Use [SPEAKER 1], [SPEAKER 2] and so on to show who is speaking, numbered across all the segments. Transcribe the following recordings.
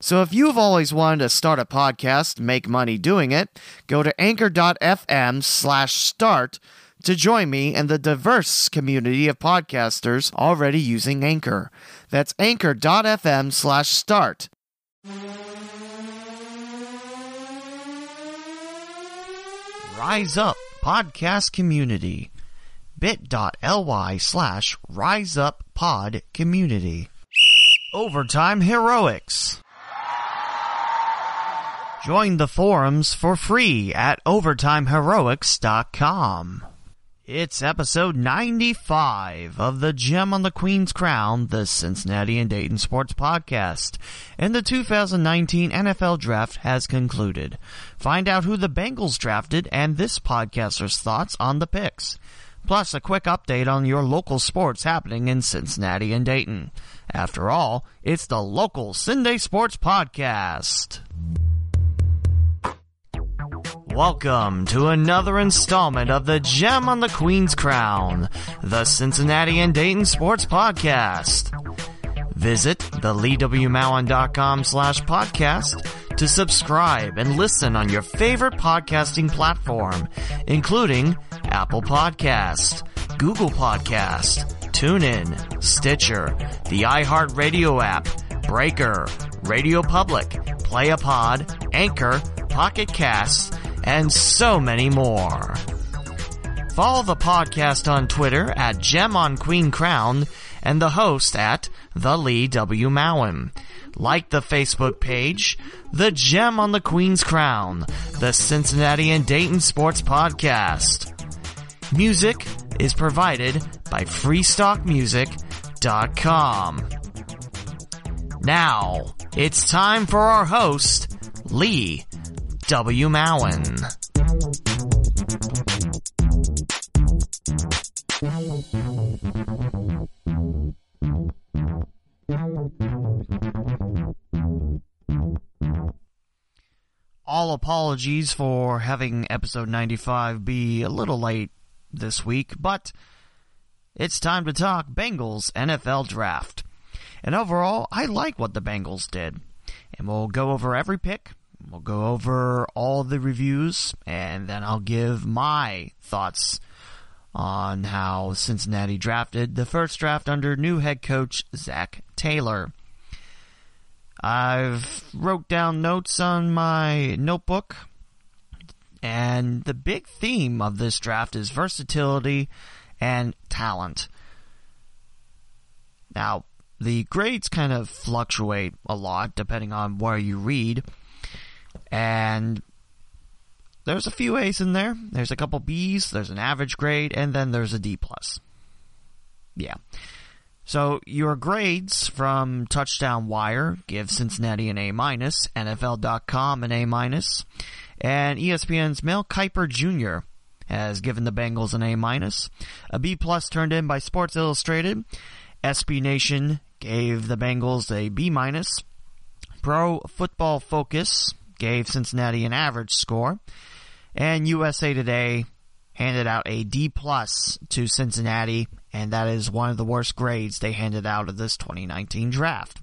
[SPEAKER 1] So if you've always wanted to start a podcast, make money doing it, go to anchor.fm slash start to join me and the diverse community of podcasters already using Anchor. That's anchor.fm slash start. Rise up podcast community. bit.ly slash rise up pod community. Overtime heroics. Join the forums for free at overtimeheroics.com. It's episode 95 of the Gem on the Queen's Crown, the Cincinnati and Dayton Sports Podcast, and the 2019 NFL Draft has concluded. Find out who the Bengals drafted and this podcaster's thoughts on the picks. Plus, a quick update on your local sports happening in Cincinnati and Dayton. After all, it's the local CinDay Sports Podcast. Welcome to another installment of the Gem on the Queen's Crown, the Cincinnati and Dayton Sports Podcast. Visit theleewmowen.com slash podcast to subscribe and listen on your favorite podcasting platform, including Apple Podcast, Google Podcast, TuneIn, Stitcher, the iHeartRadio app, Breaker, Radio Public, PlayAPod, Anchor, Pocket Casts, and so many more. Follow the podcast on Twitter at Gem on Queen Crown and the host at The Lee W. Mowen. Like the Facebook page, The Gem on the Queen's Crown, the Cincinnati and Dayton Sports Podcast. Music is provided by FreestockMusic.com. Now, it's time for our host, Lee W. Mowen. All apologies for having episode 95 be a little late this week, but it's time to talk Bengals NFL draft. And overall, I like what the Bengals did. And we'll go over every pick, We'll go over all the reviews, and then I'll give my thoughts on how Cincinnati drafted the first draft under new head coach Zac Taylor. I've wrote down notes on my notebook, and the big theme of this draft is versatility and talent. Now, the grades kind of fluctuate a lot depending on where you read. And there's a few A's in there. There's a couple B's. There's an average grade, and then there's a D plus. Yeah. So your grades from Touchdown Wire give Cincinnati an A minus, NFL.com an A minus, and ESPN's Mel Kiper Jr. has given the Bengals an A minus. A B plus turned in by Sports Illustrated. SB Nation gave the Bengals a B minus. Pro Football Focus gave Cincinnati an average score, and USA Today handed out a D plus to Cincinnati, and that is one of the worst grades they handed out of this 2019 draft.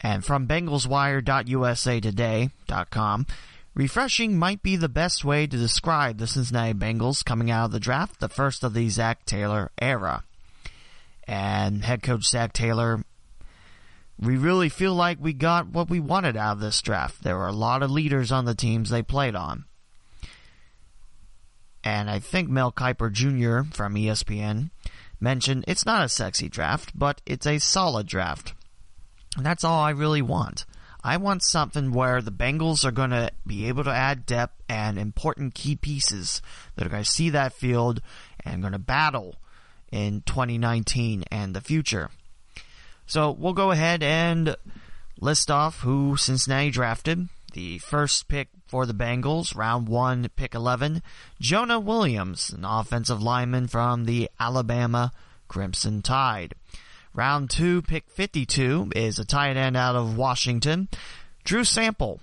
[SPEAKER 1] And from BengalsWire.usatoday.com, refreshing might be the best way to describe the Cincinnati Bengals coming out of the draft, the first of the Zac Taylor era. And head coach Zac Taylor we really feel like we got what we wanted out of this draft. There were a lot of leaders on the teams they played on. and I think Mel Kiper Jr. from ESPN mentioned it's not a sexy draft, but it's a solid draft. And that's all I really want. I want something where the Bengals are going to be able to add depth and important key pieces that are going to see that field and going to battle in 2019 and the future. So we'll go ahead and list off who Cincinnati drafted. The first pick for the Bengals, round one, pick 11, Jonah Williams, an offensive lineman from the Alabama Crimson Tide. Round two, pick 52 is a tight end out of Washington, Drew Sample.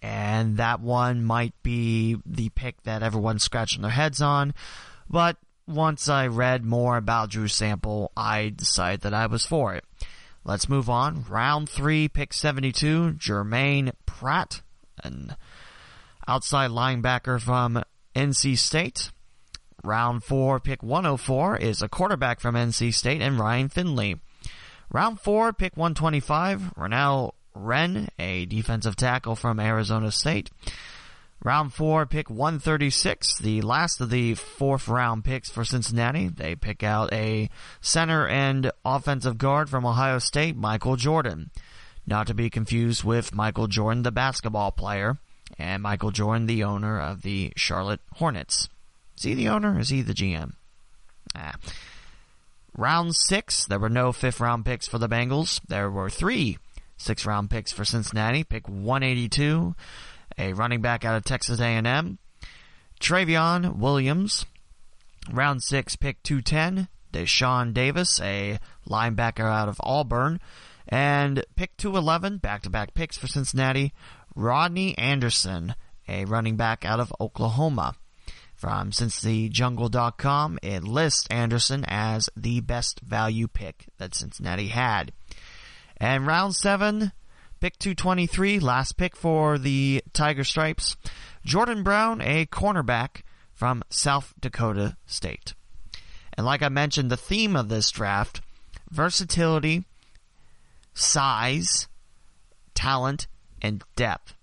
[SPEAKER 1] And that one might be the pick that everyone's scratching their heads on. But once I read more about Drew Sample, I decided that I was for it. Let's move on. Round three, pick 72, Jermaine Pratt, an outside linebacker from NC State. Round 4, pick 104 is a quarterback from NC State and Ryan Finley. Round 4, pick 125, Renell Wren, a defensive tackle from Arizona State. Round 4, pick 136, the last of the fourth round picks for Cincinnati. They pick out a center and offensive guard from Ohio State, Michael Jordan. Not to be confused with Michael Jordan, the basketball player, and Michael Jordan, the owner of the Charlotte Hornets. Is he the owner? Is he the GM? Ah. Round six, there were no fifth round picks for the Bengals. There were three six round picks for Cincinnati. Pick 182, a running back out of Texas A&M. Trayveon Williams. Round six, pick 210, Deshaun Davis, a linebacker out of Auburn. And pick 211, back to back picks for Cincinnati, Rodney Anderson, a running back out of Oklahoma. From CincyJungle.com, it lists Anderson as the best value pick that Cincinnati had. And round seven, pick 223, last pick for the Tiger Stripes, Jordan Brown, a cornerback from South Dakota State. And like I mentioned, the theme of this draft, versatility, size, talent, and depth.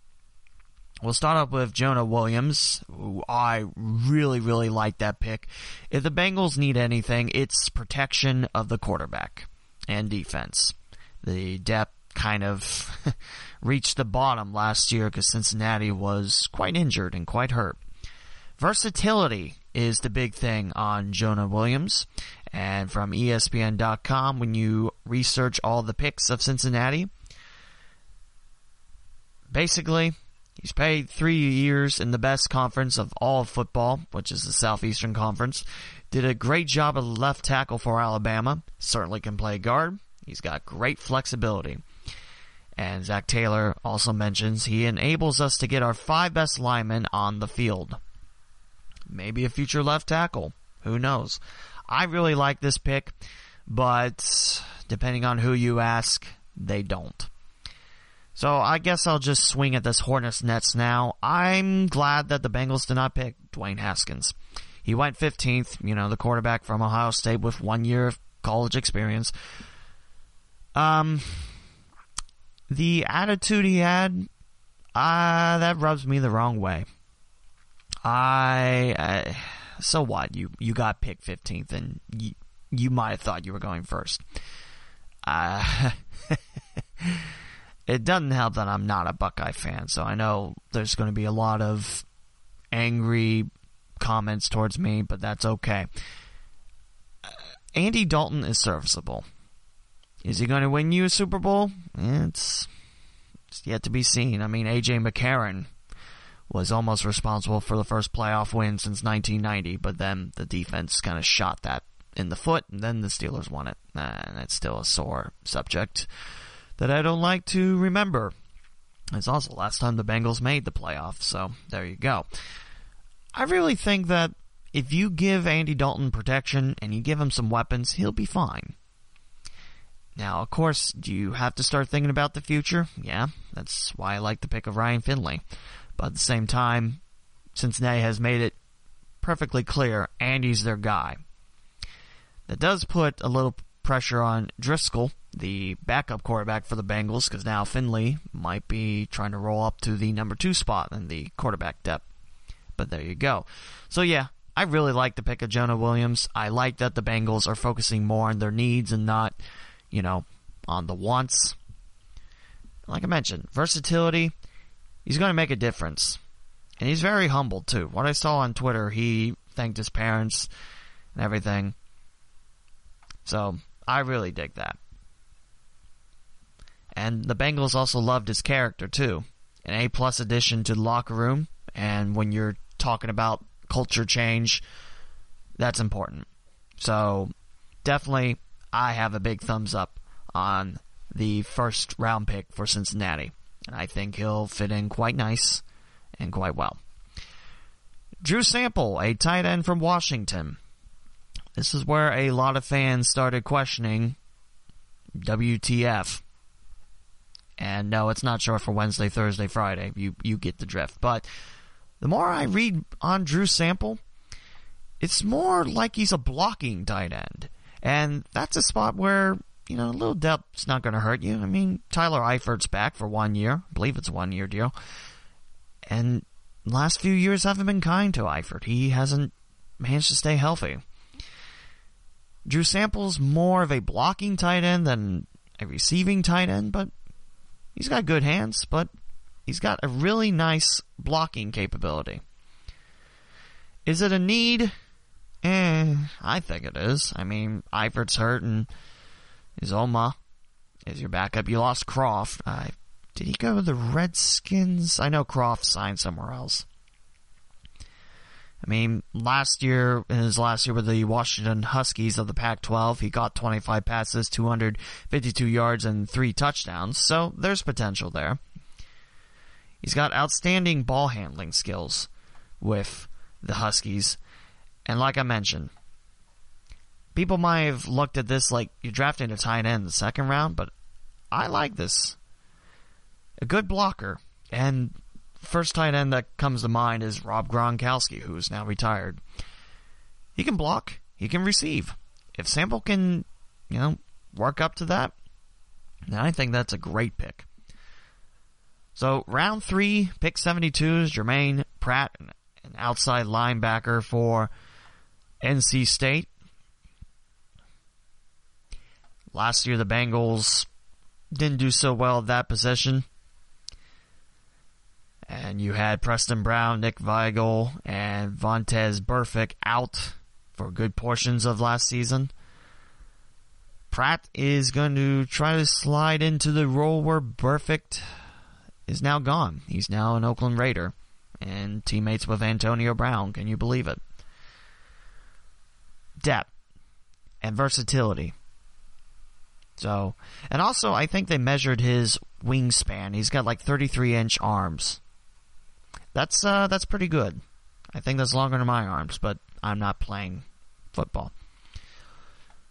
[SPEAKER 1] We'll start off with Jonah Williams, I really, really like that pick. If the Bengals need anything, it's protection of the quarterback and defense. The depth kind of reached the bottom last year because Cincinnati was quite injured and quite hurt. Versatility is the big thing on Jonah Williams. And from ESPN.com, when you research all the picks of Cincinnati, basically, He's played three years in the best conference of all of football, which is the Southeastern Conference. Did a great job of left tackle for Alabama. Certainly can play guard. He's got great flexibility. And Zac Taylor also mentions he enables us to get our five best linemen on the field. Maybe a future left tackle. Who knows? I really like this pick, but depending on who you ask, they don't. So I guess I'll just swing at this Hornets Nets now. I'm glad that the Bengals did not pick Dwayne Haskins. He went 15th, you know, the quarterback from Ohio State with one year of college experience. Um, the attitude he had, uh, that rubs me the wrong way. I, uh, so what? You you got picked 15th, and you you might have thought you were going first. Uh, it doesn't help that I'm not a Buckeye fan, so I know there's going to be a lot of angry comments towards me, but that's okay. Uh, Andy Dalton is serviceable. Is he going to win you a Super Bowl? It's, it's yet to be seen. I mean, AJ McCarron was almost responsible for the first playoff win since 1990, but then the defense kind of shot that in the foot, and then the Steelers won it. Uh, and it's still a sore subject that I don't like to remember. It's also the last time the Bengals made the playoffs, so there you go. I really think that if you give Andy Dalton protection and you give him some weapons, he'll be fine. Now, of course, do you have to start thinking about the future? Yeah, that's why I like the pick of Ryan Finley. But at the same time, Cincinnati has made it perfectly clear Andy's their guy. That does put a little pressure on Driskel, the backup quarterback for the Bengals because now Finley might be trying to roll up to the number two spot in the quarterback depth. But there you go. So yeah, I really like the pick of Jonah Williams. I like that the Bengals are focusing more on their needs and not, you know, on the wants. Like I mentioned, versatility, he's going to make a difference. And he's very humble too. What I saw on Twitter, he thanked his parents and everything. So, I really dig that. And the Bengals also loved his character too. An A plus addition to the locker room. And when you're talking about culture change, that's important. So definitely, I have a big thumbs up on the first round pick for Cincinnati. And I think he'll fit in quite nice and quite well. Drew Sample, a tight end from Washington. This is where a lot of fans started questioning WTF. And no, it's not short for Wednesday, Thursday, Friday. You you get the drift. But the more I read on Drew Sample, it's more like he's a blocking tight end. And that's a spot where, you know, a little depth's not going to hurt you. I mean, Tyler Eifert's back for one year. I believe it's a one year deal. And last few years haven't been kind to Eifert. He hasn't managed to stay healthy. Drew Sample's more of a blocking tight end than a receiving tight end, but he's got good hands, but he's got a really nice blocking capability. Is it a need? Eh, I think it is. I mean, Eifert's hurt and Uzomah is your backup. You lost Kroft. Uh, did he go to the Redskins? I know Kroft signed somewhere else. I mean, last year, in his last year with the Washington Huskies of the Pac-12, he got 25 passes, 252 yards, and three touchdowns. So there's potential there. He's got outstanding ball handling skills with the Huskies. And like I mentioned, people might have looked at this like you're drafting a tight end in the second round, but I like this. A good blocker. And first tight end that comes to mind is Rob Gronkowski, who is now retired. He can block, he can receive. If Sample can, you know, work up to that, then I think that's a great pick. So round three, pick 72 is Jermaine Pratt, an outside linebacker for NC State. Last year, the Bengals didn't do so well at that position. And you had Preston Brown, Nick Vigil, and Vontaze Burfict out for good portions of last season. Pratt is going to try to slide into the role where Burfict is now gone. He's now an Oakland Raider and teammates with Antonio Brown. Can you believe it? Depth and versatility. So, and also I think they measured his wingspan. He's got like 33 inch arms. That's uh that's pretty good. I think that's longer than my arms, but I'm not playing football.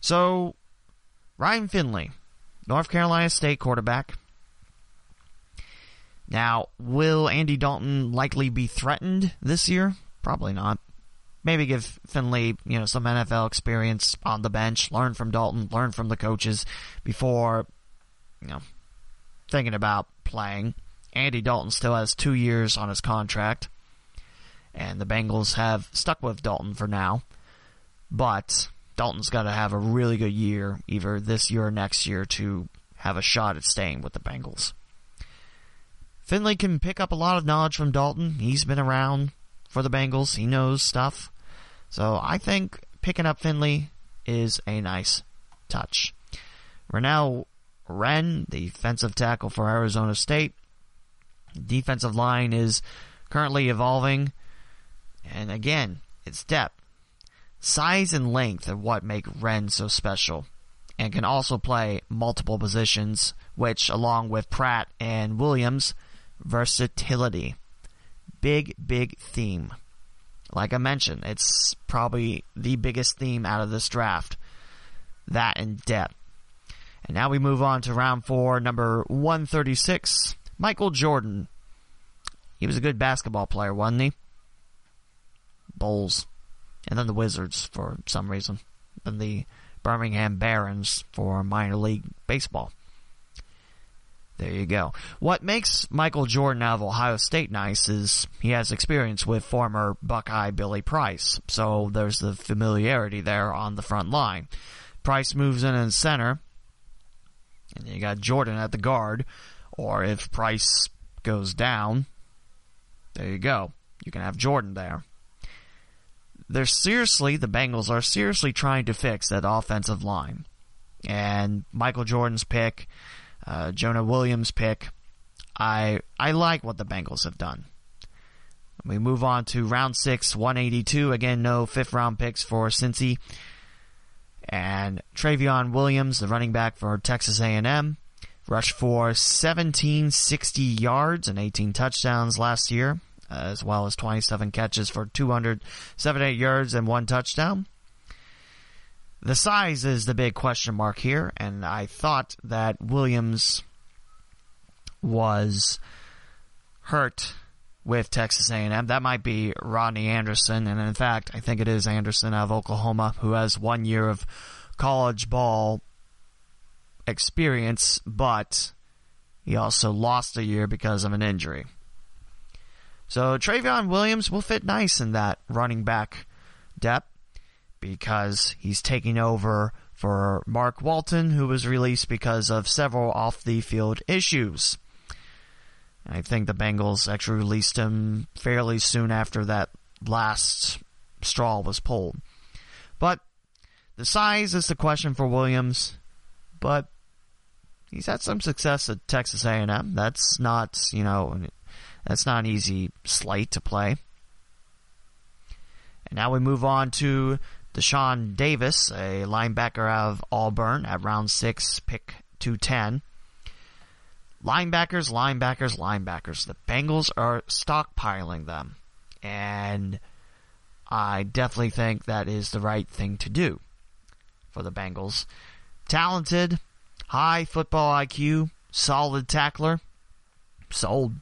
[SPEAKER 1] So, Ryan Finley, North Carolina State quarterback, now, will Andy Dalton likely be threatened this year? Probably not. Maybe give Finley, you know, some NFL experience on the bench, learn from Dalton, learn from the coaches before, you know, thinking about playing. Andy Dalton still has two years on his contract, and the Bengals have stuck with Dalton for now. But Dalton's got to have a really good year, either this year or next year, to have a shot at staying with the Bengals. Finley can pick up a lot of knowledge from Dalton. He's been around for the Bengals. He knows stuff. So I think picking up Finley is a nice touch. Renell Wren, the defensive tackle for Arizona State. Defensive line is currently evolving. And again, it's depth. Size and length are what make Wren so special. And can also play multiple positions, which, along with Pratt and Williams, versatility. Big, big theme. Like I mentioned, it's probably the biggest theme out of this draft. That in depth. And now we move on to round four, number 136. Michael Jordan. He was a good basketball player, wasn't he? Bulls. And then the Wizards for some reason. Then the Birmingham Barons for minor league baseball. There you go. What makes Michael Jordan out of Ohio State nice is he has experience with former Buckeye Billy Price, so there's the familiarity there on the front line. Price moves in in center, and you got Jordan at the guard, or if Price goes down, there you go. You can have Jordan there. They're seriously, the Bengals are seriously trying to fix that offensive line. And Michael Jordan's pick, uh, Jonah Williams' pick, I I like what the Bengals have done. We move on to round six, 182. Again, no fifth round picks for Cincy. And Trayveon Williams, the running back for Texas A&M, rushed for 1760 yards and 18 touchdowns last year, as well as 27 catches for 278 yards and one touchdown. The size is the big question mark here, and I thought that Williams was hurt with Texas A&M. That might be Rodney Anderson, and in fact, I think it is Anderson of Oklahoma who has one year of college ball experience, but he also lost a year because of an injury. So Trayveon Williams will fit nice in that running back depth because he's taking over for Mark Walton, who was released because of several off the field issues. I think the Bengals actually released him fairly soon after that last straw was pulled. But the size is the question for Williams, but he's had some success at Texas A&M. That's not, you know, that's not an easy slate to play. And now we move on to Deshaun Davis, a linebacker out of Auburn at round 6, pick 210. Linebackers, linebackers, linebackers. The Bengals are stockpiling them. And I definitely think that is the right thing to do for the Bengals. Talented, high football IQ, solid tackler, sold.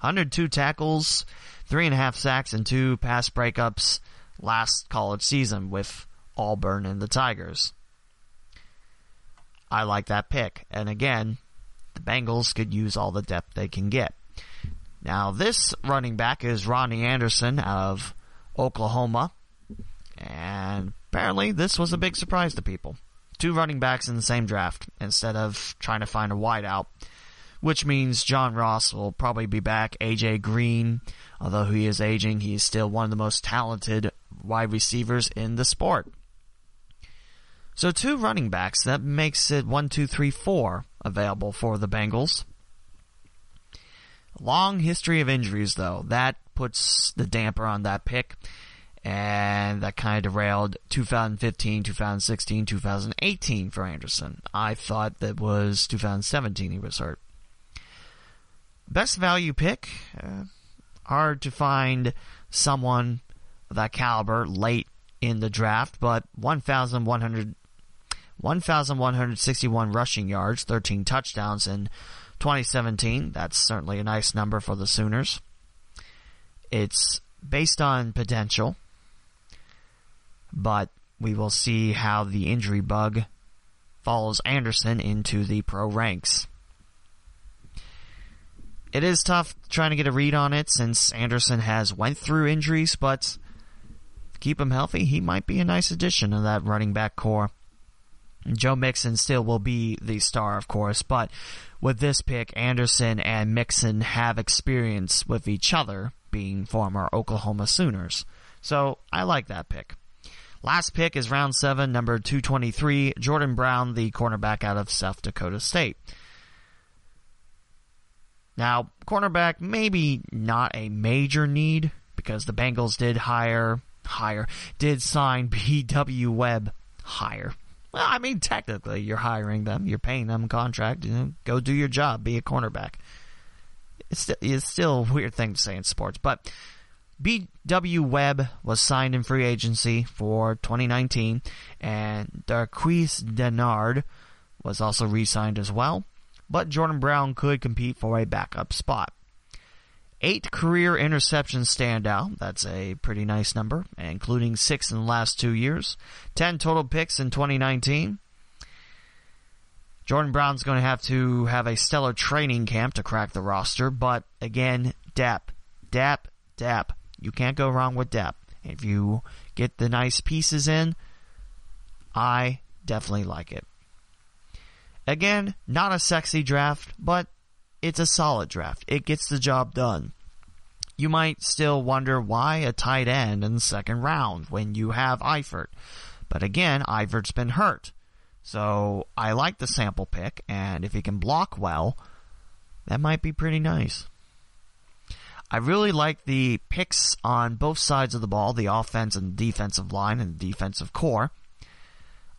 [SPEAKER 1] 102 tackles, three and a half sacks, and two pass breakups last college season with Auburn and the Tigers. I like that pick. And again, the Bengals could use all the depth they can get. Now, this running back is Ronnie Anderson of Oklahoma. And apparently, this was a big surprise to people. Two running backs in the same draft instead of trying to find a wideout, which means John Ross will probably be back. AJ Green, although he is aging, he is still one of the most talented wide receivers in the sport. So two running backs, that makes it one, two, three, four available for the Bengals. Long history of injuries though, that puts the damper on that pick. And that kind of derailed 2015, 2016, 2018 for Anderson. I thought that was 2017 he was hurt. Best value pick. Uh, hard to find someone that caliber late in the draft, but 1,100 1,161 rushing yards, 13 touchdowns in 2017. That's certainly a nice number for the Sooners. It's based on potential, but we will see how the injury bug follows Anderson into the pro ranks. It is tough trying to get a read on it since Anderson has went through injuries, but keep him healthy, he might be a nice addition to that running back core. Joe Mixon still will be the star, of course, but with this pick, Anderson and Mixon have experience with each other, being former Oklahoma Sooners. So I like that pick. Last pick is round seven, number 223, Jordan Brown, the cornerback out of South Dakota State. Now, cornerback, maybe not a major need because the Bengals did hire, hire, did sign B.W. Webb, hire, well, I mean, technically, you're hiring them, you're paying them a contract. You know, go do your job, be a cornerback. It's, it's still a weird thing to say in sports, but B.W. Webb was signed in free agency for 2019, and Darqueze Dennard was also re-signed as well. But Jordan Brown could compete for a backup spot. Eight career interceptions stand out. That's a pretty nice number, including six in the last two years. Ten total picks in 2019. Jordan Brown's going to have to have a stellar training camp to crack the roster, but again, DAP, DAP, DAP. You can't go wrong with DAP. If you get the nice pieces in, I definitely like it. Again, not a sexy draft, but it's a solid draft. It gets the job done. You might still wonder why a tight end in the second round when you have Eifert. But again, Eifert's been hurt. So I like the sample pick, and if he can block well, that might be pretty nice. I really like the picks on both sides of the ball, the offense and defensive line and the defensive core.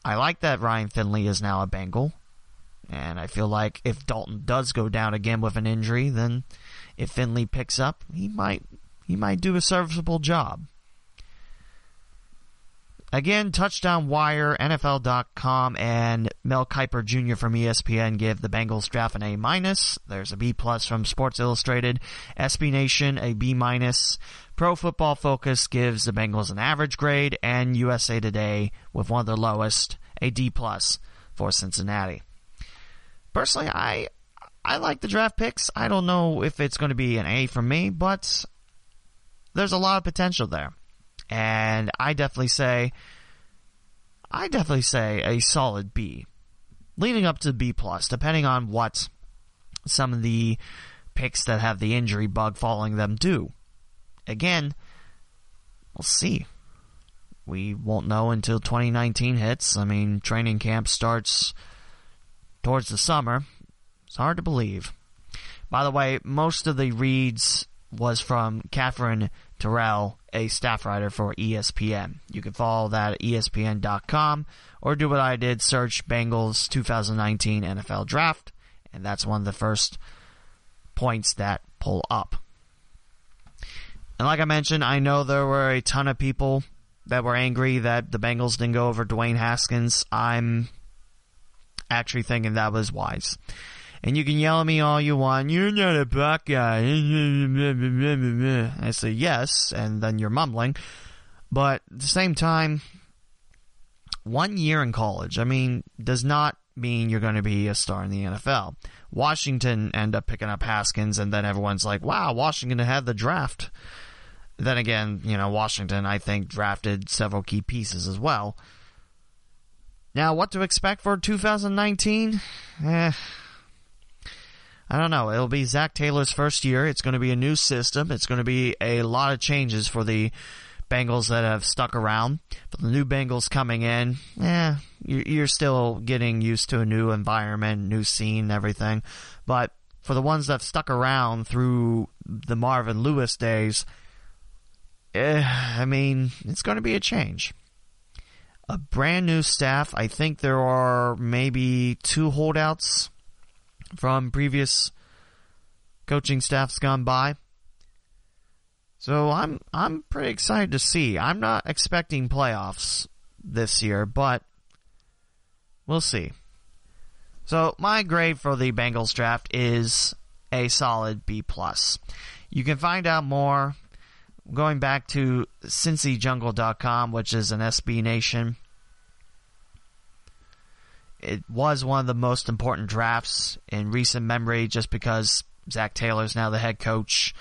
[SPEAKER 1] I like that Ryan Finley is now a Bengal. And I feel like if Dalton does go down again with an injury, then if Finley picks up, he might he might do a serviceable job. Again, Touchdown Wire, NFL.com, and Mel Kiper Jr. from ESPN give the Bengals draft an A minus. There's a B plus from Sports Illustrated. SB Nation a B minus. Pro Football Focus gives the Bengals an average grade, and USA Today, with one of the lowest, a D plus for Cincinnati. Personally, I I like the draft picks. I don't know if it's going to be an A for me, but there's a lot of potential there. And I definitely say, I definitely say a solid B, leading up to B plus, depending on what some of the picks that have the injury bug following them do. Again, we'll see. We won't know until 2019 hits. I mean, training camp starts towards the summer. It's hard to believe. By the way, most of the reads was from Katherine Terrell, a staff writer for ESPN. You can follow that at ESPN.com or do what I did, search Bengals 2019 NFL Draft, and that's one of the first points that pull up. And like I mentioned, I know there were a ton of people that were angry that the Bengals didn't go over Dwayne Haskins. I'm actually thinking that was wise. And you can yell at me all you want. You're not a black guy. I say yes, and then you're mumbling. But at the same time, one year in college, I mean, does not mean you're going to be a star in the NFL. Washington end up picking up Haskins, and then everyone's like, wow, Washington had the draft. Then again, you know, Washington, I think, drafted several key pieces as well. Now, what to expect for 2019? Eh, I don't know. It'll be Zac Taylor's first year. It's going to be a new system. It's going to be a lot of changes for the Bengals that have stuck around. For the new Bengals coming in, yeah, you're still getting used to a new environment, new scene, everything. But for the ones that stuck around through the Marvin Lewis days, eh, I mean, it's going to be a change. A brand new staff. I think there are maybe two holdouts from previous coaching staffs gone by. So I'm I'm pretty excited to see. I'm not expecting playoffs this year, but we'll see. So my grade for the Bengals draft is a solid B plus. You can find out more going back to CincyJungle.com, which is an SB Nation it was one of the most important drafts in recent memory just because Zac Taylor's now the head coach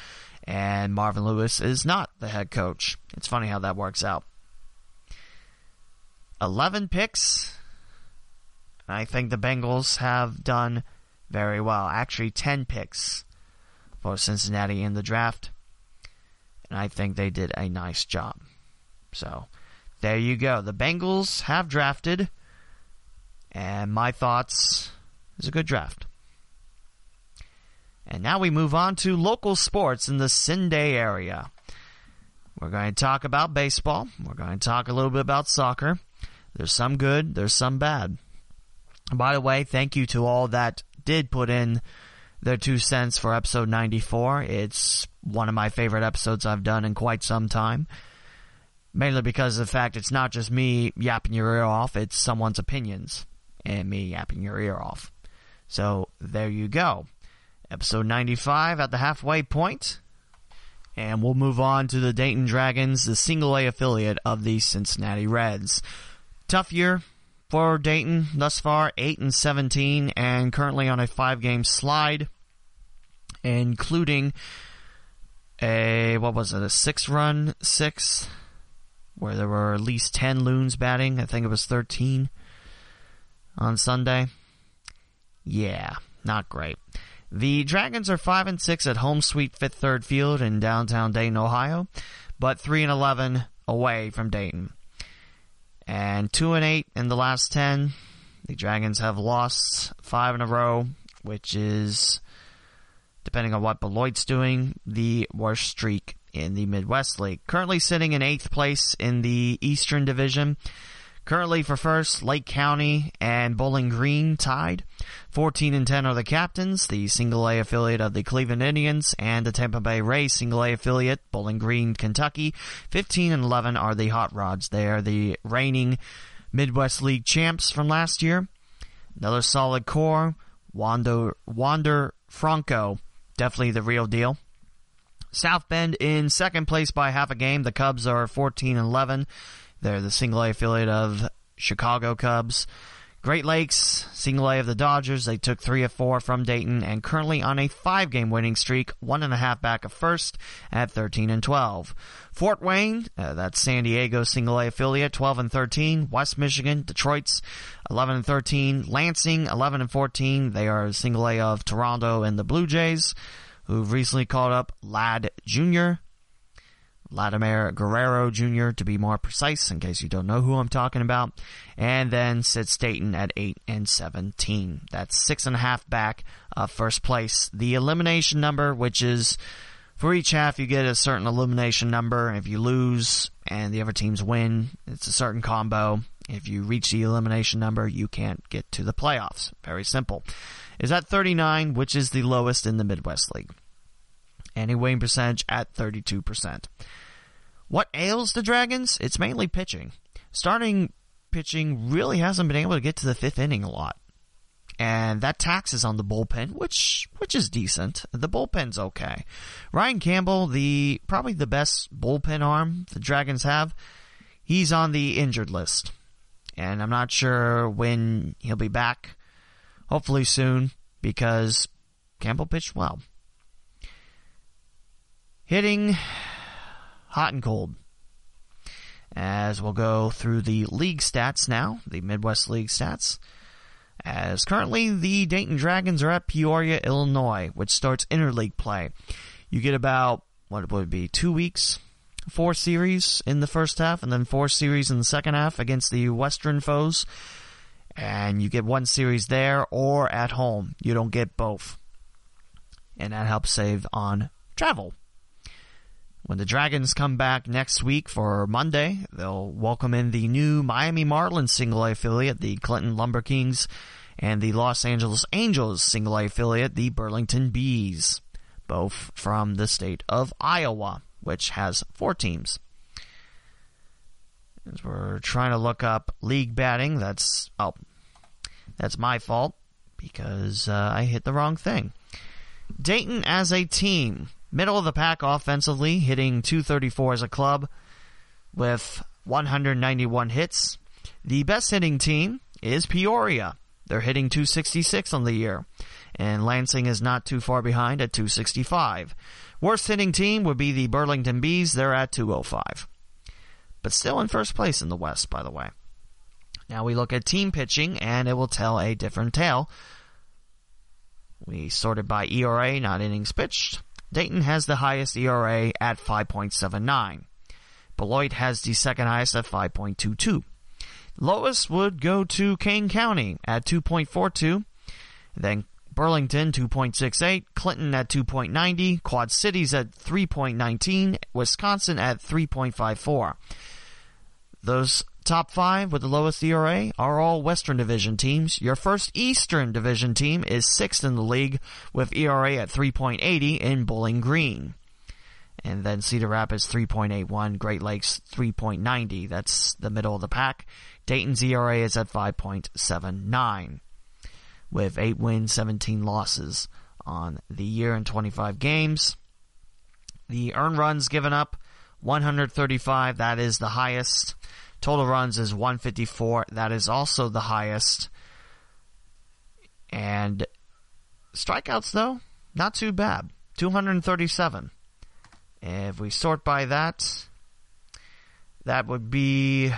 [SPEAKER 1] and Marvin Lewis is not the head coach. It's funny how that works out. 11 picks. I think the Bengals have done very well. Actually, 10 picks for Cincinnati in the draft. And I think they did a nice job. So, there you go. The Bengals have drafted and my thoughts is a good draft. And now we move on to local sports in the Cin-Day area. We're going to talk about baseball. We're going to talk a little bit about soccer. There's some good, there's some bad. By the way, thank you to all that did put in their two cents for episode 94. It's one of my favorite episodes I've done in quite some time. Mainly because of the fact it's not just me yapping your ear off, it's someone's opinions and me yapping your ear off. So there you go. Episode 95 at the halfway point. And we'll move on to the Dayton Dragons, the single A affiliate of the Cincinnati Reds. Tough year for Dayton thus far, 8 and 17, and currently on a five game slide, including a, what was it, a six run six, where there were at least 10 loons batting. I think it was 13 on Sunday. Yeah, not great. The Dragons are 5 and 6 at home sweet Fifth Third Field in downtown Dayton, Ohio, but 3 and 11 away from Dayton. And 2 and 8 in the last 10. The Dragons have lost 5 in a row, which is depending on what Beloit's doing, the worst streak in the Midwest League. Currently sitting in 8th place in the Eastern Division Currently for first, Lake County and Bowling Green tied. 14 and 10 are the captains, the single A affiliate of the Cleveland Indians and the Tampa Bay Rays single A affiliate, Bowling Green, Kentucky. 15 and 11 are the Hot Rods. They are the reigning Midwest League champs from last year. Another solid core, Wander, Wander Franco, definitely the real deal. South Bend in second place by half a game. The Cubs are 14 and 11. They're the single A affiliate of Chicago Cubs. Great Lakes, single A of the Dodgers. They took three of four from Dayton and currently on a five game winning streak, one and a half back of first at 13 and 12. Fort Wayne, uh, that's San Diego single A affiliate, 12 and 13. West Michigan, Detroit's 11 and 13. Lansing, 11 and 14. They are single A of Toronto and the Blue Jays, who've recently called up Vlad Jr. Vladimir Guerrero Jr. to be more precise, in case you don't know who I'm talking about. And then sits Dayton at 8 and 17. That's six and a half back of first place. The elimination number, which is for each half, you get a certain elimination number. If you lose and the other teams win, it's a certain combo. If you reach the elimination number, you can't get to the playoffs. Very simple. Is at 39, which is the lowest in the Midwest League and a winning percentage at 32%. What ails the Dragons? It's mainly pitching. Starting pitching really hasn't been able to get to the fifth inning a lot. And that taxes on the bullpen, which which is decent. The bullpen's okay. Ryan Campbell, the probably the best bullpen arm the Dragons have, he's on the injured list. And I'm not sure when he'll be back. Hopefully soon, because Campbell pitched well hitting hot and cold. As we'll go through the league stats now, the Midwest League stats. As currently the Dayton Dragons are at Peoria, Illinois, which starts interleague play. You get about, what would be, two weeks? Four series in the first half, and then four series in the second half against the Western foes. And you get one series there or at home. You don't get both. And that helps save on travel. When the Dragons come back next week for Monday, they'll welcome in the new Miami Marlins single A affiliate, the Clinton Lumber Kings, and the Los Angeles Angels single A affiliate, the Burlington Bees, both from the state of Iowa, which has four teams. As we're trying to look up league batting, that's oh, that's my fault because uh, I hit the wrong thing. Dayton as a team Middle of the pack offensively, hitting 234 as a club with 191 hits. The best hitting team is Peoria. They're hitting 266 on the year. And Lansing is not too far behind at 265. Worst hitting team would be the Burlington Bees. They're at 205. But still in first place in the West, by the way. Now we look at team pitching, and it will tell a different tale. We sorted by ERA, not innings pitched. Dayton has the highest ERA at 5.79. Beloit has the second highest at 5.22. Lowest would go to Kane County at 2.42. Then Burlington 2.68, Clinton at 2.90, Quad Cities at 3.19, Wisconsin at 3.54. Those Top five with the lowest ERA are all Western Division teams. Your first Eastern Division team is sixth in the league with ERA at 3.80 in Bowling Green. And then Cedar Rapids 3.81, Great Lakes 3.90. That's the middle of the pack. Dayton's ERA is at 5.79 with 8 wins, 17 losses on the year in 25 games. The earned runs given up 135, that is the highest. Total runs is 154. That is also the highest. And strikeouts, though, not too bad. 237. If we sort by that, that would be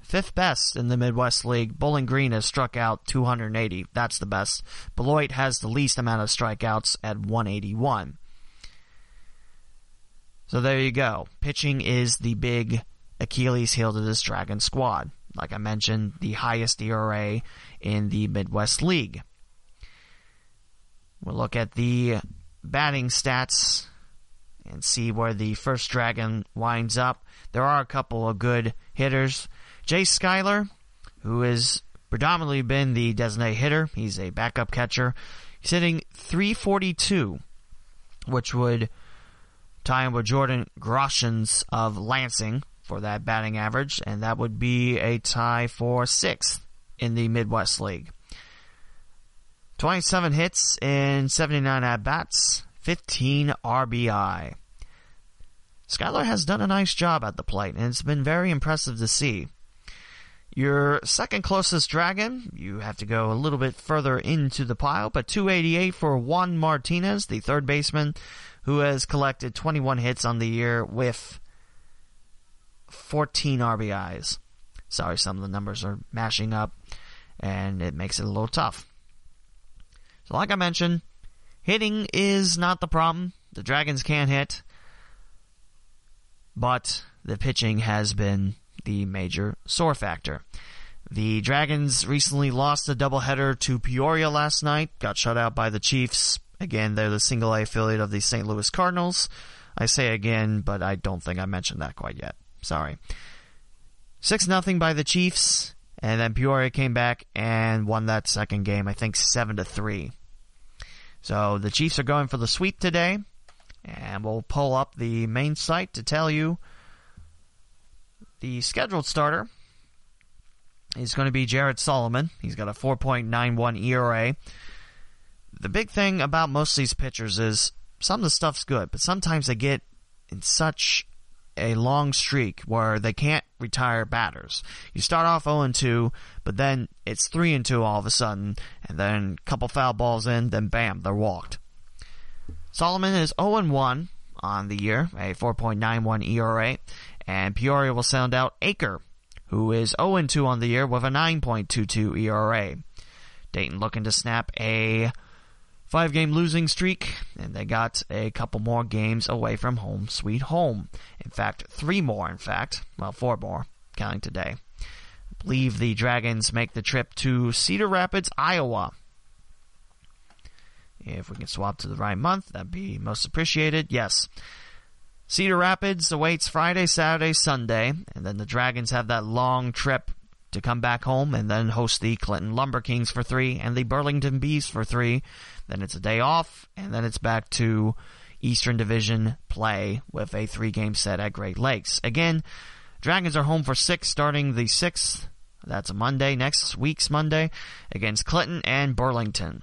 [SPEAKER 1] fifth best in the Midwest League. Bowling Green has struck out 280. That's the best. Beloit has the least amount of strikeouts at 181. So there you go. Pitching is the big Achilles heel to this Dragon squad. Like I mentioned, the highest ERA in the Midwest League. We'll look at the batting stats and see where the first Dragon winds up. There are a couple of good hitters. Jay Schuyler, who has predominantly been the designated hitter, he's a backup catcher. He's hitting 342, which would tie him with Jordan Groshans of Lansing for that batting average, and that would be a tie for sixth in the Midwest League. 27 hits in 79 at bats, 15 RBI. Schuyler has done a nice job at the plate, and it's been very impressive to see. Your second closest dragon, you have to go a little bit further into the pile, but 288 for Juan Martinez, the third baseman, who has collected 21 hits on the year with 14 RBIs. Sorry, some of the numbers are mashing up, and it makes it a little tough. So, like I mentioned, hitting is not the problem. The Dragons can't hit, but the pitching has been the major sore factor. The Dragons recently lost a doubleheader to Peoria last night, got shut out by the Chiefs. Again, they're the single A affiliate of the St. Louis Cardinals. I say again, but I don't think I mentioned that quite yet. Sorry. 6 nothing by the Chiefs, and then Peoria came back and won that second game, I think 7 to 3. So the Chiefs are going for the sweep today, and we'll pull up the main site to tell you the scheduled starter is going to be Jared Solomon. He's got a 4.91 ERA. The big thing about most of these pitchers is some of the stuff's good, but sometimes they get in such a long streak where they can't retire batters. You start off 0 2, but then it's 3 2 all of a sudden, and then a couple foul balls in, then bam, they're walked. Solomon is 0 1 on the year, a 4.91 ERA, and Peoria will sound out Aker, who is 0 2 on the year with a 9.22 ERA. Dayton looking to snap a five game losing streak, and they got a couple more games away from home sweet home. In fact, three more, in fact. Well, four more, counting today. I believe the Dragons make the trip to Cedar Rapids, Iowa. If we can swap to the right month, that'd be most appreciated. Yes. Cedar Rapids awaits Friday, Saturday, Sunday, and then the Dragons have that long trip to come back home and then host the Clinton Lumber Kings for three and the Burlington Bees for three. Then it's a day off, and then it's back to Eastern Division play with a three game set at Great Lakes. Again, Dragons are home for six starting the 6th. That's a Monday, next week's Monday, against Clinton and Burlington.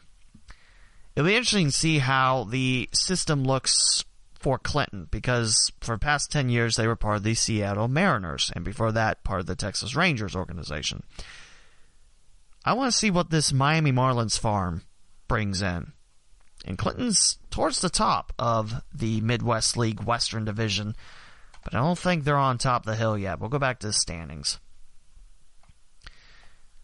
[SPEAKER 1] It'll be interesting to see how the system looks for Clinton because for past 10 years they were part of the Seattle Mariners and before that part of the Texas Rangers organization. I want to see what this Miami Marlins farm brings in. And Clinton's towards the top of the Midwest League Western Division, but I don't think they're on top of the hill yet. We'll go back to the standings.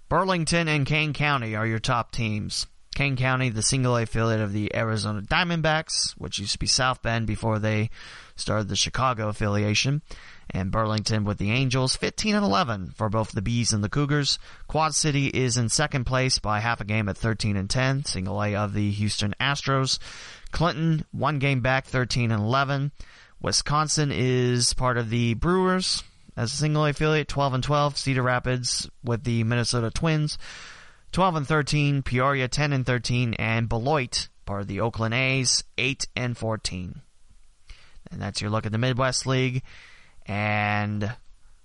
[SPEAKER 1] Burlington and Kane County are your top teams. Kane County, the single A affiliate of the Arizona Diamondbacks, which used to be South Bend before they started the Chicago affiliation, and Burlington with the Angels, 15 and 11 for both the Bees and the Cougars. Quad City is in second place by half a game at 13 and 10, single A of the Houston Astros. Clinton, one game back, 13 and 11. Wisconsin is part of the Brewers as a single A affiliate, 12 and 12. Cedar Rapids with the Minnesota Twins. 12 and 13, Peoria 10 and 13, and Beloit, part of the Oakland A's, 8 and 14. And that's your look at the Midwest League and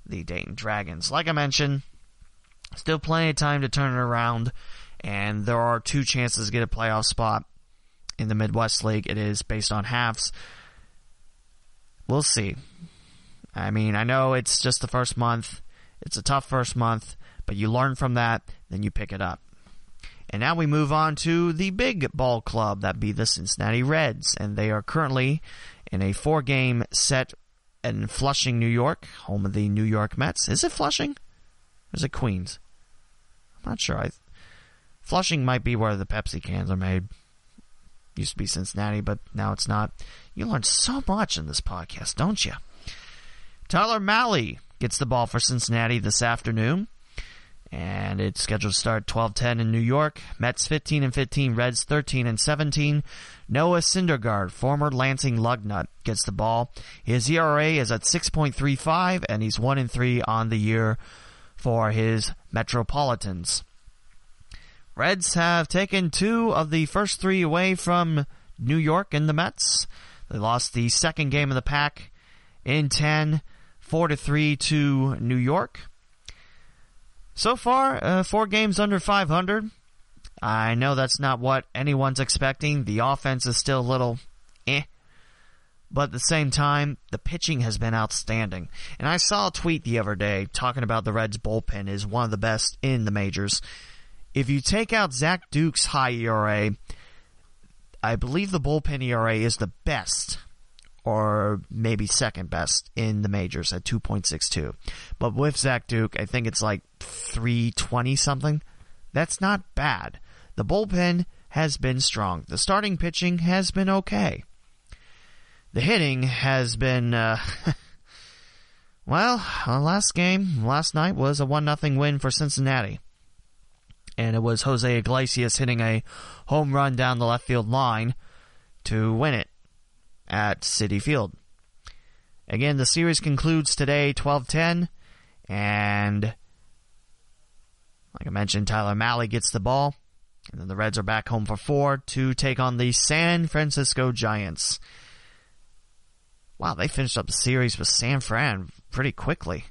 [SPEAKER 1] the Dayton Dragons. Like I mentioned, still plenty of time to turn it around, and there are two chances to get a playoff spot in the Midwest League. It is based on halves. We'll see. I mean, I know it's just the first month, It's a tough first month, but you learn from that, then you pick it up. And now we move on to the big ball club, that be the Cincinnati Reds, and they are currently in a four game set in Flushing, New York, home of the New York Mets. Is it Flushing? Or is it Queens? I'm not sure. I, Flushing might be where the Pepsi cans are made. Used to be Cincinnati, but now it's not. You learn so much in this podcast, don't you? Tyler Mahle gets the ball for Cincinnati this afternoon. And it's scheduled to start 12-10 in New York. Mets 15 and 15, Reds 13 and 17. Noah Syndergaard, former Lansing Lugnut, gets the ball. His ERA is at 6.35 and he's 1 and 3 on the year for his Metropolitans. Reds have taken two of the first three away from New York and the Mets. They lost the second game of the pack in 10, 4 to 3 to New York. So far, uh, four games under 500. I know that's not what anyone's expecting. The offense is still a little eh. But at the same time, the pitching has been outstanding. And I saw a tweet the other day talking about the Reds bullpen is one of the best in the majors. If you take out Zach Duke's high ERA, I believe the bullpen ERA is the best or maybe second best in the majors at 2.62. But with Zach Duke, I think it's like 320 something. That's not bad. The bullpen has been strong. The starting pitching has been okay. The hitting has been, uh, well, last game, last night was a 1 0 win for Cincinnati. And it was Jose Iglesias hitting a home run down the left field line to win it at Citi Field. Again, the series concludes today 12-10 and like I mentioned Tyler Mahle gets the ball and then the Reds are back home for 4 to take on the San Francisco Giants. Wow, they finished up the series with San Fran pretty quickly.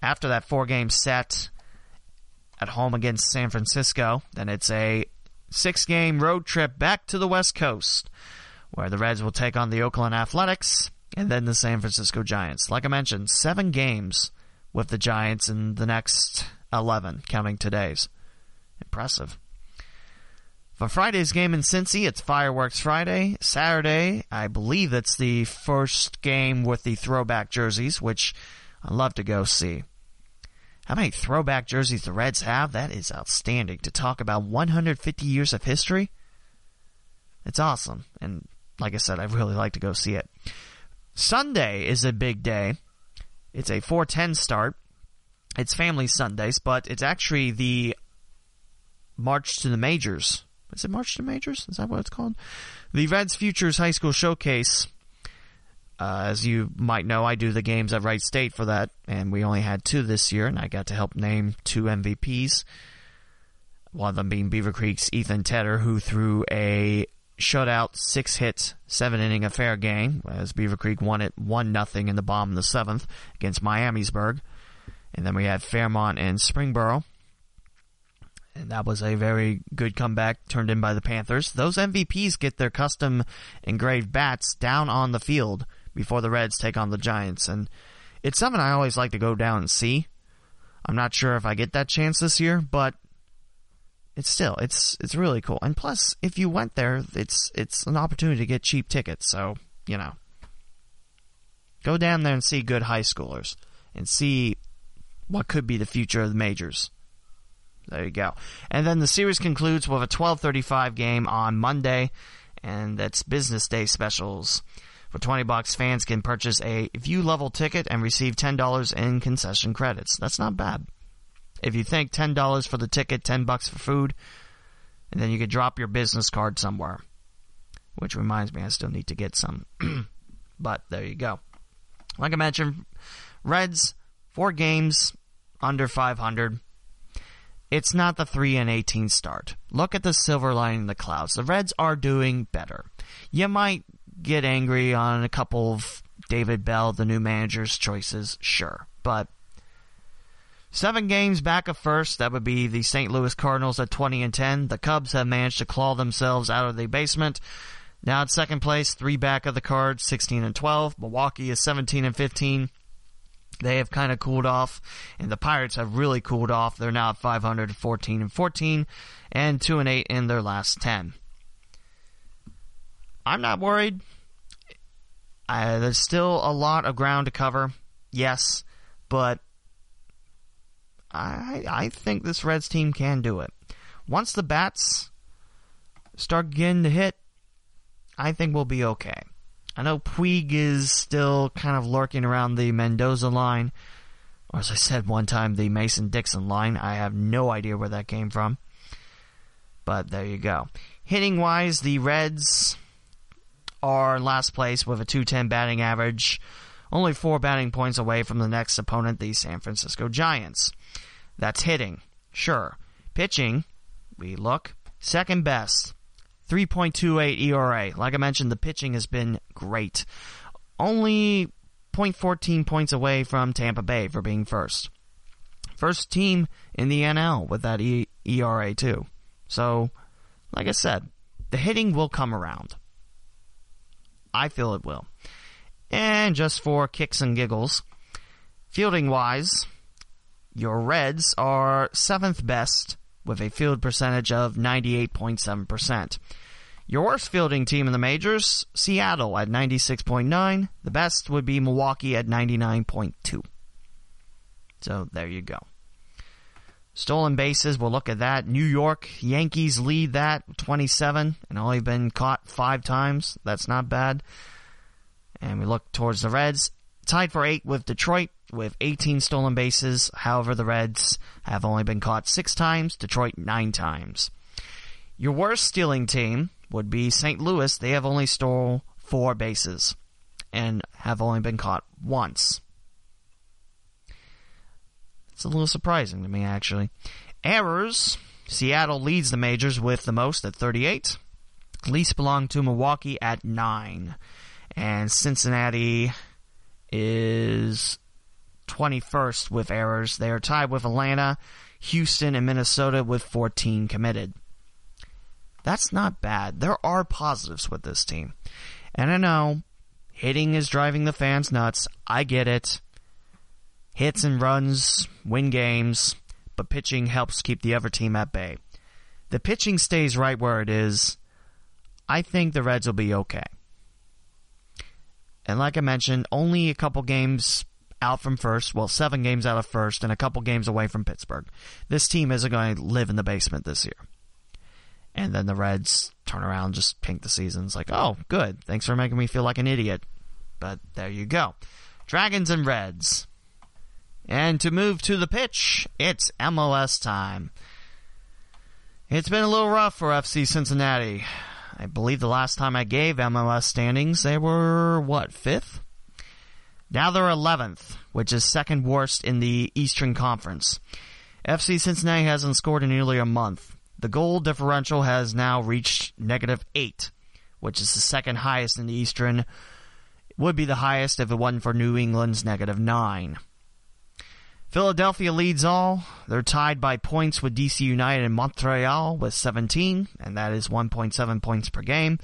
[SPEAKER 1] After that four game set at home against San Francisco, then it's a six game road trip back to the West Coast where the Reds will take on the Oakland Athletics and then the San Francisco Giants. Like I mentioned, seven games with the Giants in the next 11, counting today's. Impressive. For Friday's game in Cincy, it's Fireworks Friday. Saturday, I believe it's the first game with the throwback jerseys, which I'd love to go see. How many throwback jerseys the Reds have? That is outstanding. To talk about 150 years of history, it's awesome. And like I said, I'd really like to go see it. Sunday is a big day. It's a 410 start. It's family Sundays, but it's actually the March to the Majors. Is it March to Majors? Is that what it's called? The Reds Futures High School Showcase. Uh, as you might know, I do the games at Wright State for that, and we only had two this year, and I got to help name two MVPs. One of them being Beaver Creek's Ethan Tedder, who threw a shutout, six hits, seven inning affair game as Beaver Creek won it one nothing in the bottom of the seventh against Miamisburg, and then we had Fairmont and Springboro, and that was a very good comeback turned in by the Panthers. Those MVPs get their custom engraved bats down on the field before the Reds take on the Giants, and it's something I always like to go down and see. I'm not sure if I get that chance this year, but it's still it's it's really cool. And plus, if you went there, it's it's an opportunity to get cheap tickets. So you know, go down there and see good high schoolers and see what could be the future of the majors. There you go. And then the series concludes with a 12:35 game on Monday, and that's business day specials. For 20 bucks, fans can purchase a view level ticket and receive $10 in concession credits. That's not bad. If you think ten dollars for the ticket, ten bucks for food, and then you could drop your business card somewhere. Which reminds me, I still need to get some. but there you go. Like I mentioned, Reds four games under 500. It's not the 3 and 18 start. Look at the silver lining in the clouds. The Reds are doing better. You might get angry on a couple of David Bell, the new manager's choices, sure. But Seven games back of first. That would be the St. Louis Cardinals at 20 and 10. The Cubs have managed to claw themselves out of the basement. Now at second place, three back of the Cards, 16 and 12. Milwaukee is 17 and 15. They have kind of cooled off, and the Pirates have really cooled off. They're now at 514 and 14, and 2 and 8 in their last 10. I'm not worried. There's still a lot of ground to cover, yes, but I I think this Reds team can do it. Once the bats start getting to hit, I think we'll be okay. I know Puig is still kind of lurking around the Mendoza line, or as I said one time, the Mason Dixon line. I have no idea where that came from. But there you go. Hitting wise, the Reds are last place with a 210 batting average, only four batting points away from the next opponent, the San Francisco Giants. That's hitting. Sure. Pitching, we look, second best. 3.28 ERA. Like I mentioned, the pitching has been great. Only 0.14 points away from Tampa Bay for being first. First team in the NL with that e- ERA, too. So, like I said, the hitting will come around. I feel it will. And just for kicks and giggles, fielding wise, your Reds are seventh best with a field percentage of 98.7%. Your worst fielding team in the majors, Seattle at 96.9. The best would be Milwaukee at 99.2. So there you go. Stolen bases, we'll look at that. New York Yankees lead that 27 and only been caught five times. That's not bad. And we look towards the Reds, tied for eight with Detroit with 18 stolen bases. However, the Reds have only been caught six times, Detroit nine times. Your worst stealing team would be St. Louis. They have only stole four bases and have only been caught once. It's a little surprising to me, actually. Errors. Seattle leads the majors with the most at 38. Least belong to Milwaukee at 9. And Cincinnati is 21st with errors. They are tied with Atlanta, Houston, and Minnesota with 14 committed. That's not bad. There are positives with this team. And I know hitting is driving the fans nuts. I get it. Hits and runs win games, but pitching helps keep the other team at bay. The pitching stays right where it is. I think the Reds will be okay. And like I mentioned, only a couple games out from first. Well, seven games out of first and a couple games away from Pittsburgh. This team isn't going to live in the basement this year. And then the Reds turn around just pink the seasons like, oh, good. Thanks for making me feel like an idiot. But there you go. Dragons and Reds. And to move to the pitch, it's MLS time. It's been a little rough for FC Cincinnati. I believe the last time I gave MLS standings, they were, what, fifth? Now they're 11th, which is second worst in the Eastern Conference. FC Cincinnati hasn't scored in nearly a month. The goal differential has now reached negative 8, which is the second highest in the Eastern. It would be the highest if it wasn't for New England's negative 9. Philadelphia leads all. They're tied by points with DC United and Montreal with 17, and that is 1.7 points per game.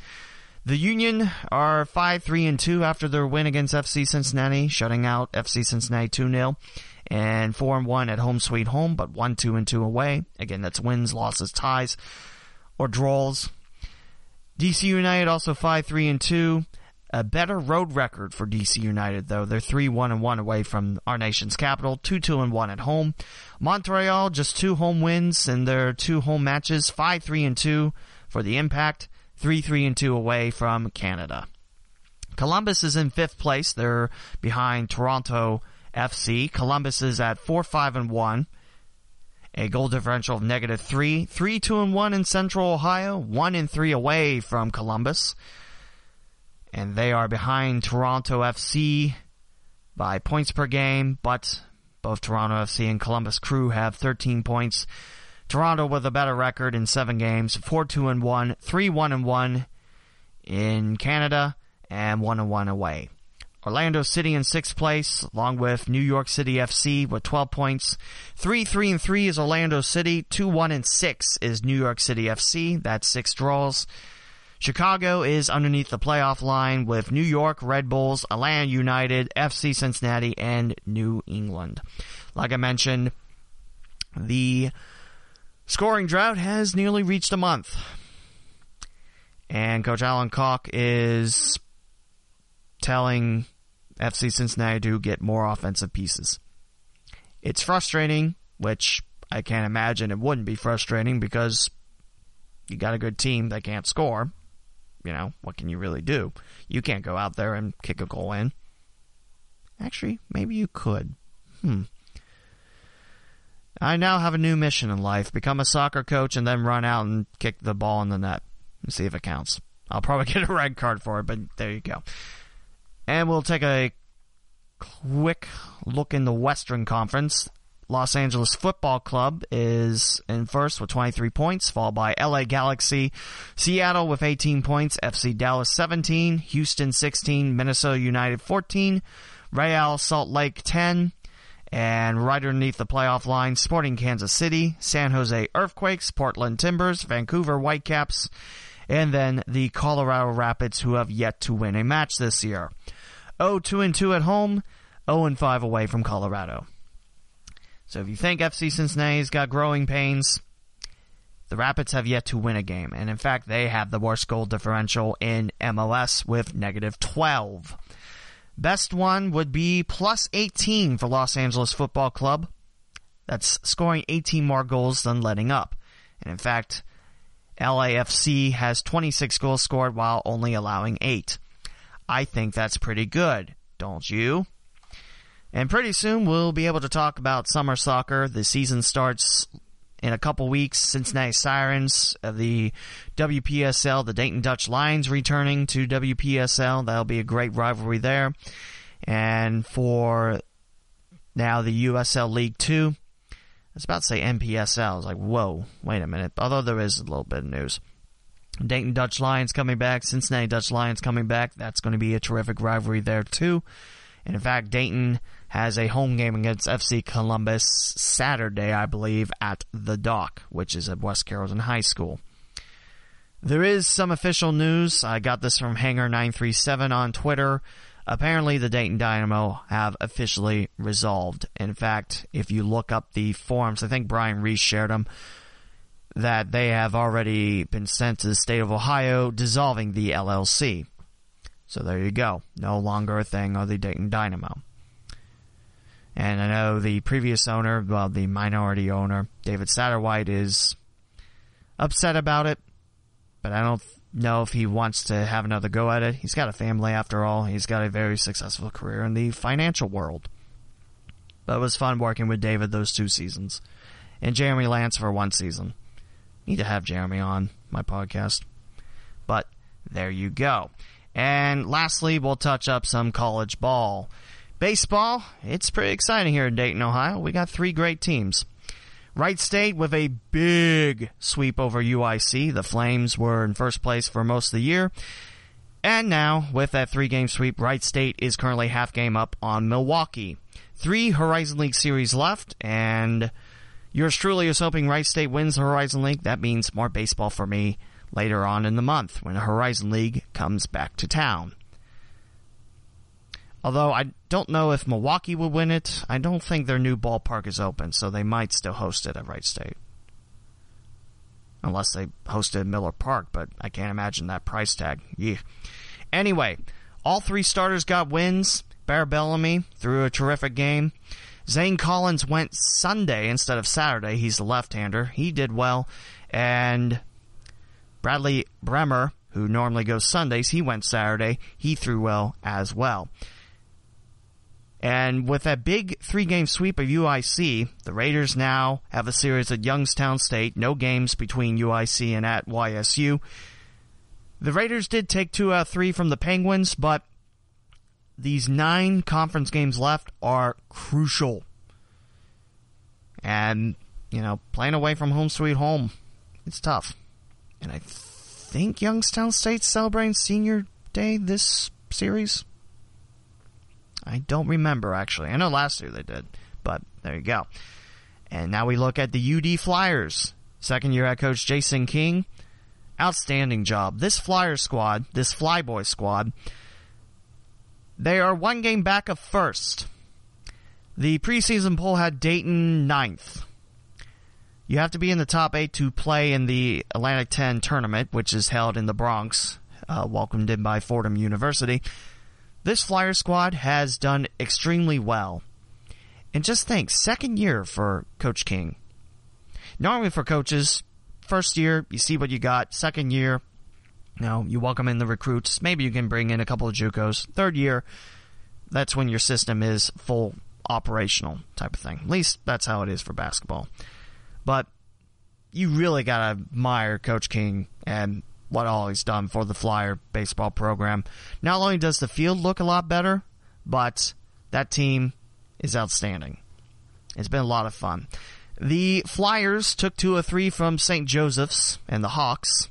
[SPEAKER 1] The Union are 5-3 and 2 after their win against FC Cincinnati, shutting out FC Cincinnati 2-0 and 4 and 1 at home sweet home, but 1 2 and 2 away. Again, that's wins, losses, ties or draws. DC United also 5-3 and 2 a better road record for DC United, though. They're 3 1 and 1 away from our nation's capital, 2 2 and 1 at home. Montreal, just two home wins in their two home matches, 5 3 and 2 for the Impact, 3 3 and 2 away from Canada. Columbus is in fifth place. They're behind Toronto FC. Columbus is at 4 5 and 1. A goal differential of negative 3. 3 2 and 1 in Central Ohio. 1 and 3 away from Columbus and they are behind Toronto FC by points per game, but both Toronto FC and Columbus Crew have 13 points. Toronto with a better record in seven games, 4-2 and 1, 3-1 and 1 in Canada, and 1 and 1 away. Orlando City in sixth place, along with New York City FC with 12 points. 3-3 and 3 is Orlando City. 2-1 and 6 is New York City FC. That's six draws. Chicago is underneath the playoff line with New York Red Bulls, Atlanta United, FC Cincinnati, and New England. Like I mentioned, the scoring drought has nearly reached a month. And Coach Alan Koch is telling FC Cincinnati to get more offensive pieces. It's frustrating, which I can't imagine it wouldn't be frustrating because you got a good team that can't score you know, what can you really do? You can't go out there and kick a goal in. Actually, maybe you could. Hmm. I now have a new mission in life become a soccer coach and then run out and kick the ball in the net and see if it counts. I'll probably get a red card for it, but there you go. And we'll take a quick look in the Western Conference. Los Angeles Football Club is in first with 23 points, followed by LA Galaxy, Seattle with 18 points, FC Dallas 17, Houston 16, Minnesota United 14, Real Salt Lake 10, and right underneath the playoff line, Sporting Kansas City, San Jose Earthquakes, Portland Timbers, Vancouver Whitecaps, and then the Colorado Rapids, who have yet to win a match this year. 0-2 2 at home, 0 5 away from Colorado. So if you think FC Cincinnati's got growing pains, the Rapids have yet to win a game. And in fact, they have the worst goal differential in MLS with negative 12. Best one would be plus 18 for Los Angeles Football Club. That's scoring 18 more goals than letting up. And in fact, LAFC has 26 goals scored while only allowing 8. I think that's pretty good, don't you? And pretty soon we'll be able to talk about summer soccer. The season starts in a couple weeks. Cincinnati Sirens of the WPSL, the Dayton Dutch Lions returning to WPSL. That'll be a great rivalry there. And for now the USL League Two, I was about to say NPSL. I was like, whoa, wait a minute. Although there is a little bit of news. Dayton Dutch Lions coming back, Cincinnati Dutch Lions coming back. That's going to be a terrific rivalry there too. And in fact, Dayton has a home game against FC Columbus Saturday, I believe, at the Dock, which is at West Carrollton High School. There is some official news. I got this from Hanger937 on Twitter. Apparently, the Dayton Dynamo have officially resolved. In fact, if you look up the forums, I think Brian Reese shared them, that they have already been sent to the state of Ohio, dissolving the LLC. So there you go. No longer a thing of the Dayton Dynamo. And I know the previous owner, well, the minority owner, David Satterwhite, is upset about it, but I don't know if he wants to have another go at it. He's got a family after all. He's got a very successful career in the financial world. But it was fun working with David those two seasons. And Jeremy Lance for one season. Need to have Jeremy on my podcast. But there you go. And lastly, we'll touch up some college ball. Baseball, it's pretty exciting here in Dayton, Ohio. We got three great teams. Wright State with a big sweep over UIC. The Flames were in first place for most of the year. And now, with that three game sweep, Wright State is currently half game up on Milwaukee. Three Horizon League series left, and yours truly is hoping Wright State wins the Horizon League. That means more baseball for me later on in the month when the Horizon League comes back to town. Although I don't know if Milwaukee would win it, I don't think their new ballpark is open, so they might still host it at Wright State. Unless they hosted Miller Park, but I can't imagine that price tag. Yeah. Anyway, all three starters got wins. Bear Bellamy threw a terrific game. Zane Collins went Sunday instead of Saturday. He's the left-hander. He did well. And Bradley Bremer, who normally goes Sundays, he went Saturday. He threw well as well. And with that big three game sweep of UIC, the Raiders now have a series at Youngstown State, no games between UIC and at YSU. The Raiders did take two out of three from the Penguins, but these nine conference games left are crucial. And, you know, playing away from home sweet home, it's tough. And I think Youngstown State's celebrating senior day this series. I don't remember actually. I know last year they did, but there you go. And now we look at the UD Flyers. Second year head coach Jayson King outstanding job. This Flyer squad, this Flyboy squad, they are one game back of first. The preseason poll had Dayton ninth. You have to be in the top eight to play in the Atlantic 10 tournament, which is held in the Bronx, uh, welcomed in by Fordham University. This Flyer squad has done extremely well. And just think, second year for Coach King. Normally for coaches, first year, you see what you got. Second year, you know, you welcome in the recruits. Maybe you can bring in a couple of JUCOs. Third year, that's when your system is full operational type of thing. At least that's how it is for basketball. But you really gotta admire Coach King and what all he's done for the Flyer baseball program. Not only does the field look a lot better, but that team is outstanding. It's been a lot of fun. The Flyers took two or three from St. Joseph's and the Hawks.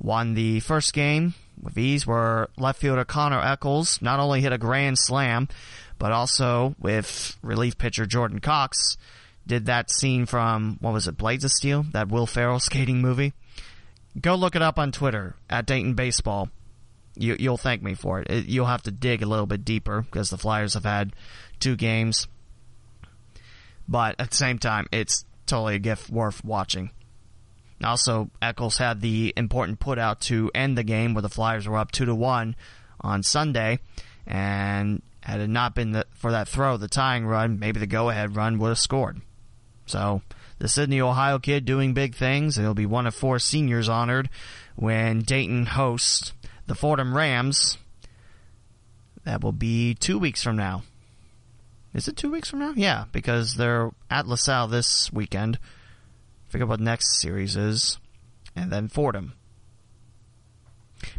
[SPEAKER 1] Won the first game with ease where left fielder Connor Eccles not only hit a grand slam, but also with relief pitcher Jordan Cox did that scene from, what was it, Blades of Steel? That Will Ferrell skating movie? Go look it up on Twitter at Dayton Baseball. You, you'll thank me for it. it. You'll have to dig a little bit deeper because the Flyers have had two games. But at the same time, it's totally a gift worth watching. Also, Eccles had the important put out to end the game where the Flyers were up two to one on Sunday, and had it not been the, for that throw, the tying run, maybe the go-ahead run would have scored. So the Sidney, Ohio kid doing big things, and he'll be one of four seniors honored when Dayton hosts the Fordham Rams. That will be two weeks from now. Is it two weeks from now? Yeah, because they're at LaSalle this weekend. Figure what next series is, and then Fordham.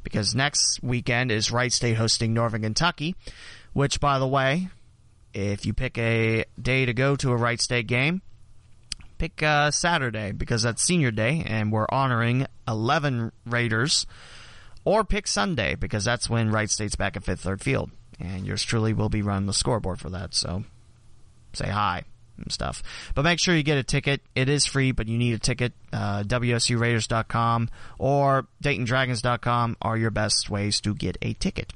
[SPEAKER 1] Because next weekend is Wright State hosting Northern Kentucky, which, by the way, if you pick a day to go to a Wright State game, pick uh, Saturday because that's senior day and we're honoring 11 Raiders. Or pick Sunday because that's when Wright State's back at Fifth Third Field. And yours truly will be running the scoreboard for that. So say hi and stuff. But make sure you get a ticket. It is free, but you need a ticket. Uh, WSURaiders.com or DaytonDragons.com are your best ways to get a ticket.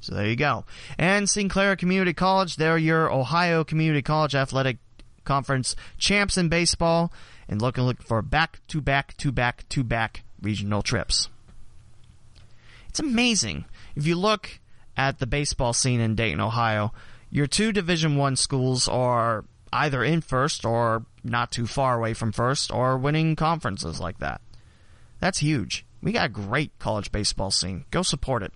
[SPEAKER 1] So there you go. And Sinclair Community College, they're your Ohio Community College athletic Conference champs in baseball and looking look for back to back to back to back regional trips. It's amazing. If you look at the baseball scene in Dayton, Ohio, your two Division 1 schools are either in first or not too far away from first or winning conferences like that. That's huge. We got a great college baseball scene. Go support it.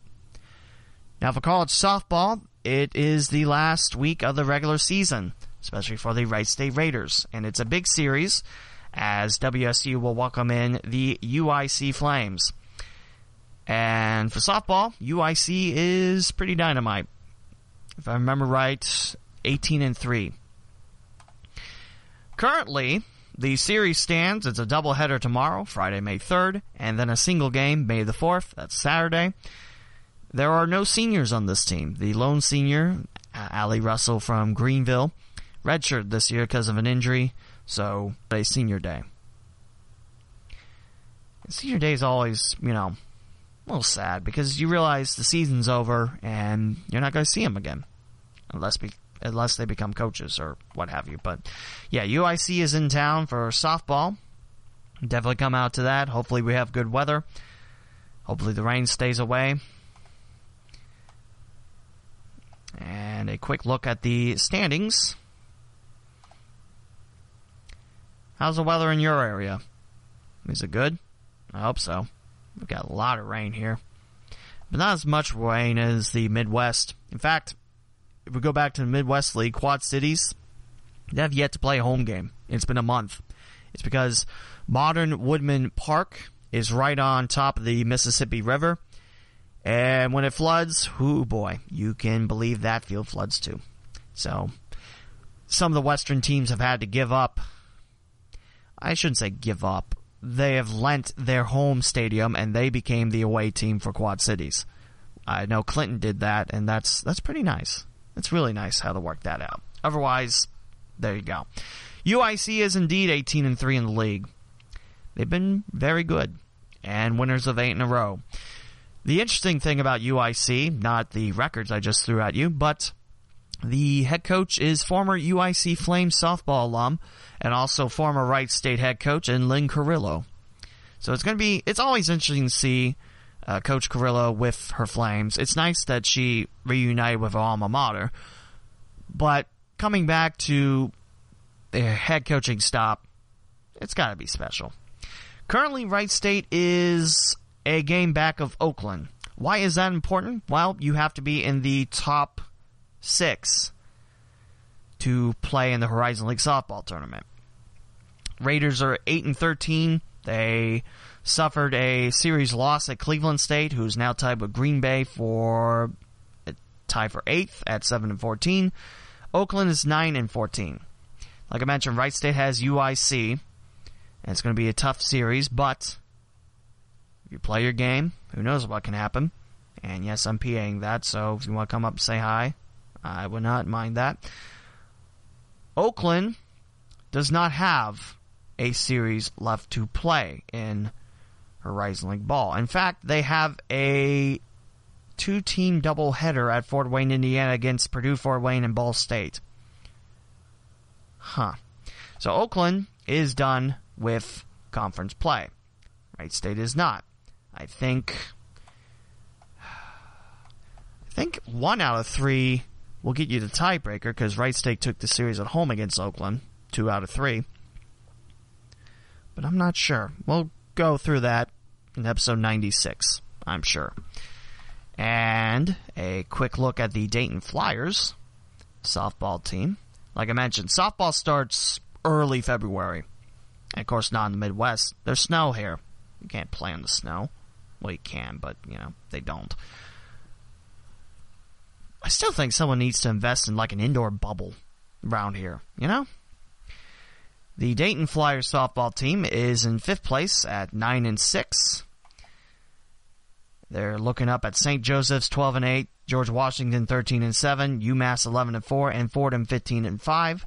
[SPEAKER 1] Now for college softball, it is the last week of the regular season especially for the Wright State Raiders. And it's a big series as WSU will welcome in the UIC Flames. And for softball, UIC is pretty dynamite. If I remember right, 18 and 3. Currently, the series stands. It's a doubleheader tomorrow, Friday, May 3rd, and then a single game, May the 4th. That's Saturday. There are no seniors on this team. The lone senior, Allie Russell from Greenville, redshirt this year because of an injury, so a senior day. Senior day is always, you know, a little sad because you realize the season's over and you're not going to see them again, unless be, unless they become coaches or what have you. But yeah, UIC is in town for softball. Definitely come out to that. Hopefully we have good weather. Hopefully the rain stays away. And a quick look at the standings. How's the weather in your area? Is it good? I hope so. We've got a lot of rain here. But not as much rain as the Midwest. In fact, if we go back to the Midwest League, Quad Cities, they have yet to play a home game. It's been a month. It's because Modern Woodmen Park is right on top of the Mississippi River. And when it floods, whoo boy, you can believe that field floods too. So, some of the Western teams have had to give up I shouldn't say give up. They have lent their home stadium and they became the away team for Quad Cities. I know Clinton did that, and that's that's pretty nice. It's really nice how to work that out. Otherwise, there you go. UIC is indeed 18 and 3 in the league. They've been very good. and winners of eight in a row. The interesting thing about UIC, not the records I just threw at you, but the head coach is former UIC Flames softball alum and also former Wright State head coach and Lynn Carrillo. So it's going to be, it's always interesting to see uh, Coach Carrillo with her Flames. It's nice that she reunited with her alma mater, but coming back to the head coaching stop, it's got to be special. Currently, Wright State is a game back of Oakland. Why is that important? Well, you have to be in the top six to play in the Horizon League softball tournament. Raiders are 8 and 13. They suffered a series loss at Cleveland State, who's now tied with Green Bay for uh, tie for 8th at 7 and 14. Oakland is 9 and 14. Like I mentioned, Wright State has UIC, and it's going to be a tough series, but if you play your game, who knows what can happen. And yes, I'm PAing that, so if you want to come up and say hi, I would not mind that. Oakland does not have a series left to play in Horizon League Ball. In fact, they have a two team doubleheader at Fort Wayne, Indiana against Purdue, Fort Wayne, and Ball State. Huh. So Oakland is done with conference play. Wright State is not. I think. I think one out of three will get you the tiebreaker because Wright State took the series at home against Oakland. Two out of three. But I'm not sure. We'll go through that in episode 96, I'm sure. And a quick look at the Dayton Flyers softball team. Like I mentioned, softball starts early February. And of course, not in the Midwest. There's snow here. You can't play in the snow. Well, you can, but, you know, they don't. I still think someone needs to invest in, like, an indoor bubble around here, you know? The Dayton Flyers softball team is in fifth place at 9 and 6. They're looking up at St. Joseph's 12 and 8, George Washington 13 and 7, UMass 11 and 4, and Fordham 15 and 5.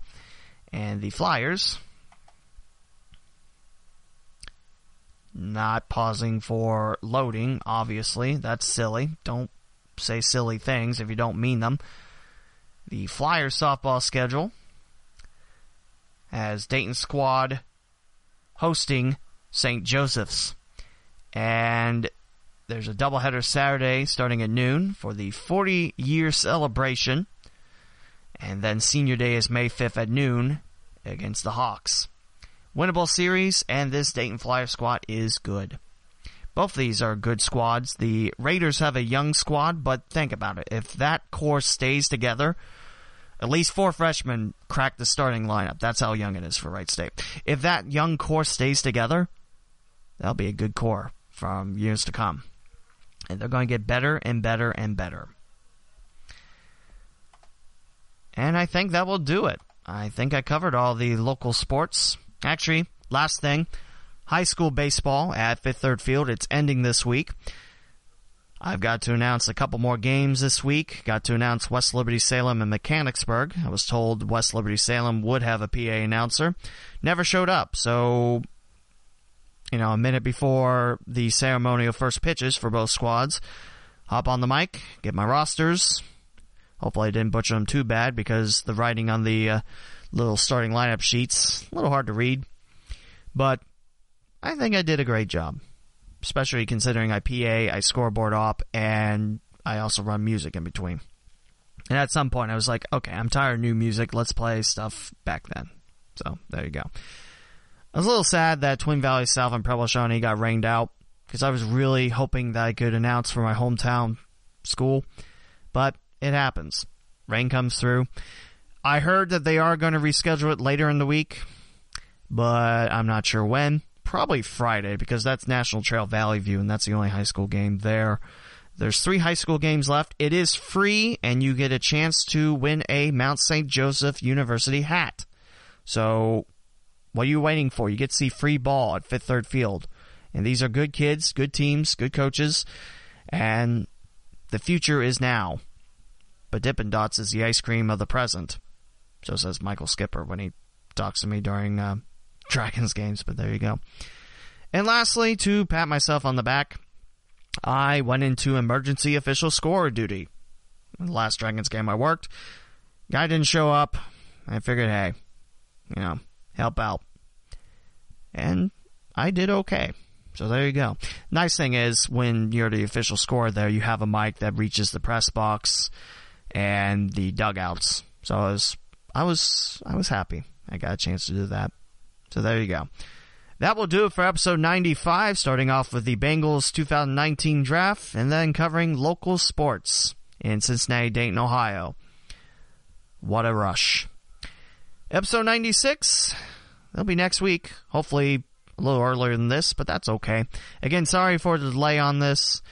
[SPEAKER 1] And the Flyers not pausing for loading, obviously. That's silly. Don't say silly things if you don't mean them. The Flyers softball schedule has Dayton squad hosting St. Joseph's. And there's a doubleheader Saturday starting at noon for the 40 year celebration. And then senior day is May 5th at noon against the Hawks. Winnable series, and this Dayton Flyer squad is good. Both these are good squads. The Raiders have a young squad, but think about it. If that core stays together, at least four freshmen crack the starting lineup. That's how young it is for Wright State. If that young core stays together, that'll be a good core from years to come and they're going to get better and better and better. And I think that will do it. I think I covered all the local sports. Actually, last thing high school baseball at Fifth Third Field. It's ending this week. I've got to announce a couple more games this week. Got to announce West Liberty Salem and Mechanicsburg. I was told West Liberty Salem would have a PA announcer. Never showed up, so you know, a minute before the ceremonial first pitches for both squads. Hop on the mic, get my rosters. Hopefully, I didn't butcher them too bad because the writing on the uh, little starting lineup sheets a little hard to read. But I think I did a great job, especially considering I PA, I scoreboard op, and I also run music in between. And at some point, I was like, okay, I'm tired of new music. Let's play stuff back then. So there you go. I was a little sad that Twin Valley South and Preble Shawnee got rained out because I was really hoping that I could announce for my hometown school, but it happens. Rain comes through. I heard that they are going to reschedule it later in the week, but I'm not sure when. Probably Friday because that's National Trail Valley View and that's the only high school game there. There's three high school games left. It is free and you get a chance to win a Mount St. Joseph University hat. So what are you waiting for? You get to see free ball at Fifth Third Field. And these are good kids, good teams, good coaches, and the future is now. But Dippin' Dots is the ice cream of the present. So says Michael Skipper when he talks to me during uh, Dragons games, but there you go. And lastly, to pat myself on the back, I went into emergency official scorer duty. The last Dragons game I worked, guy didn't show up. I figured, hey, you know, help out. And I did okay. So there you go. Nice thing is when you're the official scorer there, you have a mic that reaches the press box and the dugouts. So I was, I was, I was happy. I got a chance to do that. So there you go. That will do it for episode 95, starting off with the Bengals 2019 draft and then covering local sports in Cincinnati, Dayton, Ohio. What a rush. Episode 96, that'll be next week. Hopefully a little earlier than this, but that's okay. Again, sorry for the delay on this.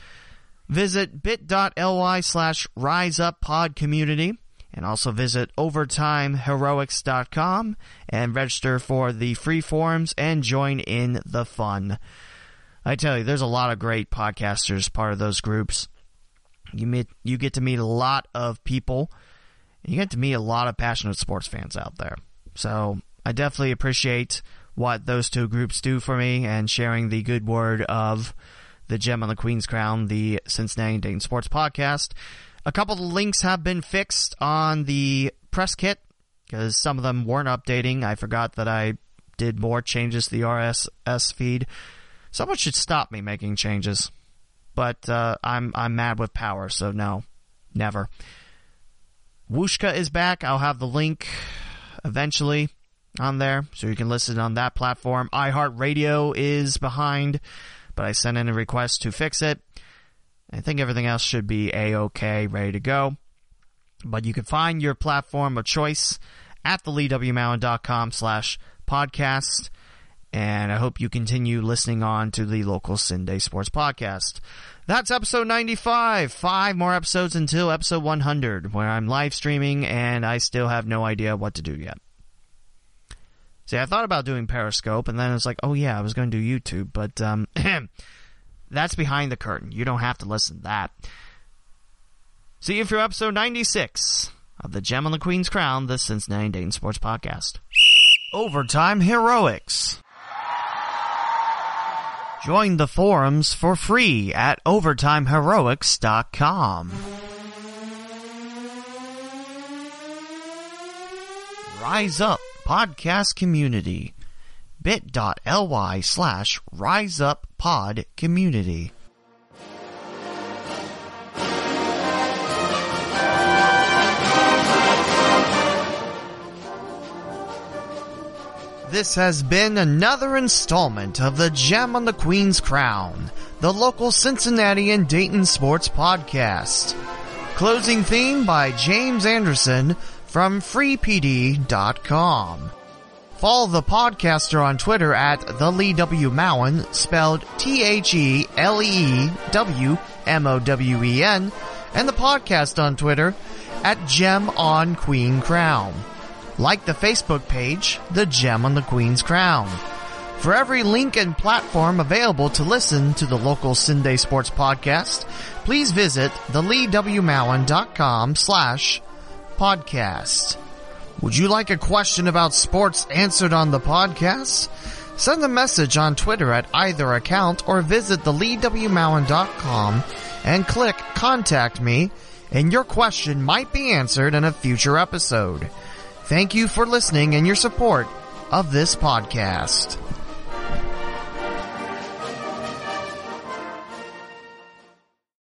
[SPEAKER 1] Visit bit.ly slash riseuppodcommunity and also visit overtimeheroics.com and register for the free forums and join in the fun. I tell you, there's a lot of great podcasters part of those groups. You meet, you get to meet a lot of people. you get to meet a lot of passionate sports fans out there. So I definitely appreciate what those two groups do for me and sharing the good word of the Gem on the Queen's Crown, the Cincinnati Dayton Sports Podcast. A couple of links have been fixed on the press kit because some of them weren't updating. I forgot that I did more changes to the RSS feed. Someone should stop me making changes, but uh, I'm I'm mad with power, so no, never. Wooshka is back. I'll have the link eventually on there, so you can listen on that platform. iHeartRadio is behind but I sent in a request to fix it. I think everything else should be a-okay, ready to go. But you can find your platform of choice at theleewmowen.com slash podcast. And I hope you continue listening on to the local CinDay Sports Podcast. That's episode 95. Five more episodes until episode 100, where I'm live streaming and I still have no idea what to do yet. See, I thought about doing Periscope, and then I was like, oh yeah, I was going to do YouTube, but um, that's behind the curtain. You don't have to listen to that. See you for episode 96 of the Gem on the Queen's Crown, the Cincinnati Dayton Sports Podcast. Overtime Heroics. Join the forums for free at overtimeheroics.com. Rise up podcast community. bit.ly slash riseuppod community. This has been another installment of the Gem on the Queen's Crown, the local Cincinnati and Dayton sports podcast. Closing theme by James Anderson from freepd.com. Follow the podcaster on Twitter at the Lee W. Mowen, spelled T-H-E-L-E-W-M-O-W-E-N, and the podcast on Twitter at Gem on Queen Crown. Like the Facebook page, The Gem on the Queen's Crown. For every link and platform available to listen to the local CinDay Sports Podcast, please visit theleewmowen.com slash podcast. Would you like a question about sports answered on the podcast? Send a message on Twitter at either account or visit theleewmowen.com and click contact me and your question might be answered in a future episode. Thank you for listening and your support of this podcast.